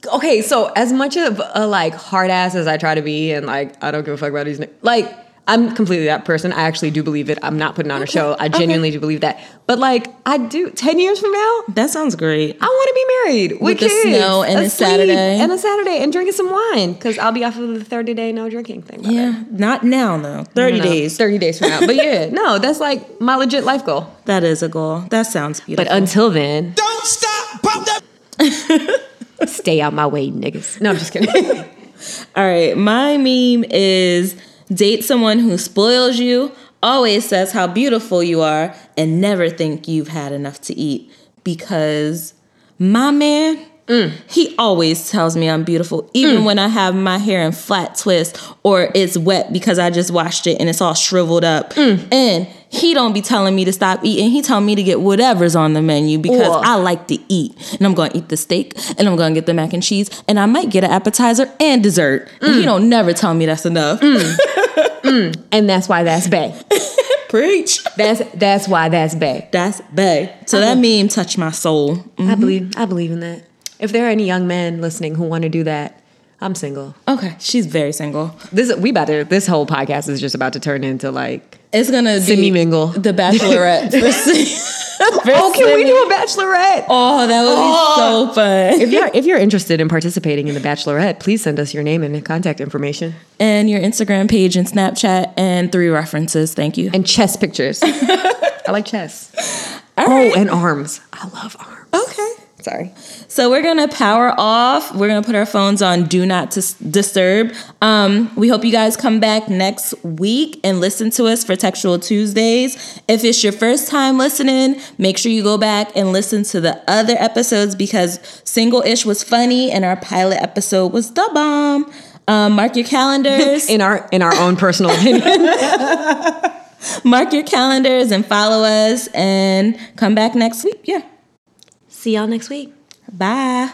is okay. So as much of a like hard ass as I try to be, and like I don't give a fuck about these, like I'm completely that person. I actually do believe it. I'm not putting on a show. I genuinely do believe that. But like I do, ten years from now, That sounds great. I want to be married with, With the kids, snow and a asleep, Saturday. and a Saturday and drinking some wine because I'll be off of the thirty day no drinking thing. by then. Yeah, not now though. 30 No, days. thirty days from now. But yeah, no, that's like my legit life goal. That is a goal. That sounds beautiful. But until then, Don't stop, pop that. stay out my way, niggas. No, I'm just kidding. All right, my meme is date someone who spoils you, always says how beautiful you are, and never think you've had enough to eat. Because my man, Mm. he always tells me I'm beautiful, even mm. when I have my hair in flat twist or it's wet because I just washed it and it's all shriveled up. Mm. And he don't be telling me to stop eating. He tell me to get whatever's on the menu because Ugh. I like to eat. And I'm gonna eat the steak and I'm gonna get the mac and cheese and I might get an appetizer and dessert. And he don't never tell me that's enough. and that's why that's bae. Preach. That's that's why that's bae. That's bae. So that uh-huh. meme touched my soul. I mm-hmm. believe I believe in that. If there are any young men listening who want to do that, I'm single. Okay, she's very single. This we better. This whole podcast is just about to turn into like. It's gonna be Simi mingle. the Bachelorette. for Simi- for Oh, can we do a bachelorette? Oh, that would be oh. so fun. If you're if you're interested in participating in the Bachelorette, please send us your name and contact information and your Instagram page and Snapchat and three references. Thank you. and chess pictures. I like chess. All Oh, right. and arms. I love arms. okay. Sorry. So we're gonna power off. We're gonna put our phones on do not dis- disturb. Um, we hope you guys come back next week and listen to us for Textual Tuesdays. If it's your first time listening, make sure you go back and listen to the other episodes because Single Ish was funny and our pilot episode was the bomb. Um, mark your calendars. In our in our own personal opinion. mark your calendars and follow us and come back next week. Yeah. See y'all next week. Bye.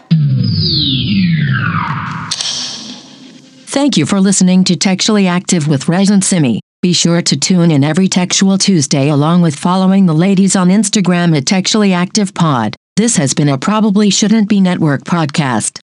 Thank you for listening to Textually Active with Rez and Simi. Be sure to tune in every Textual Tuesday along with following the ladies on Instagram at Textually Active Pod. This has been a Probably Shouldn't Be Network podcast.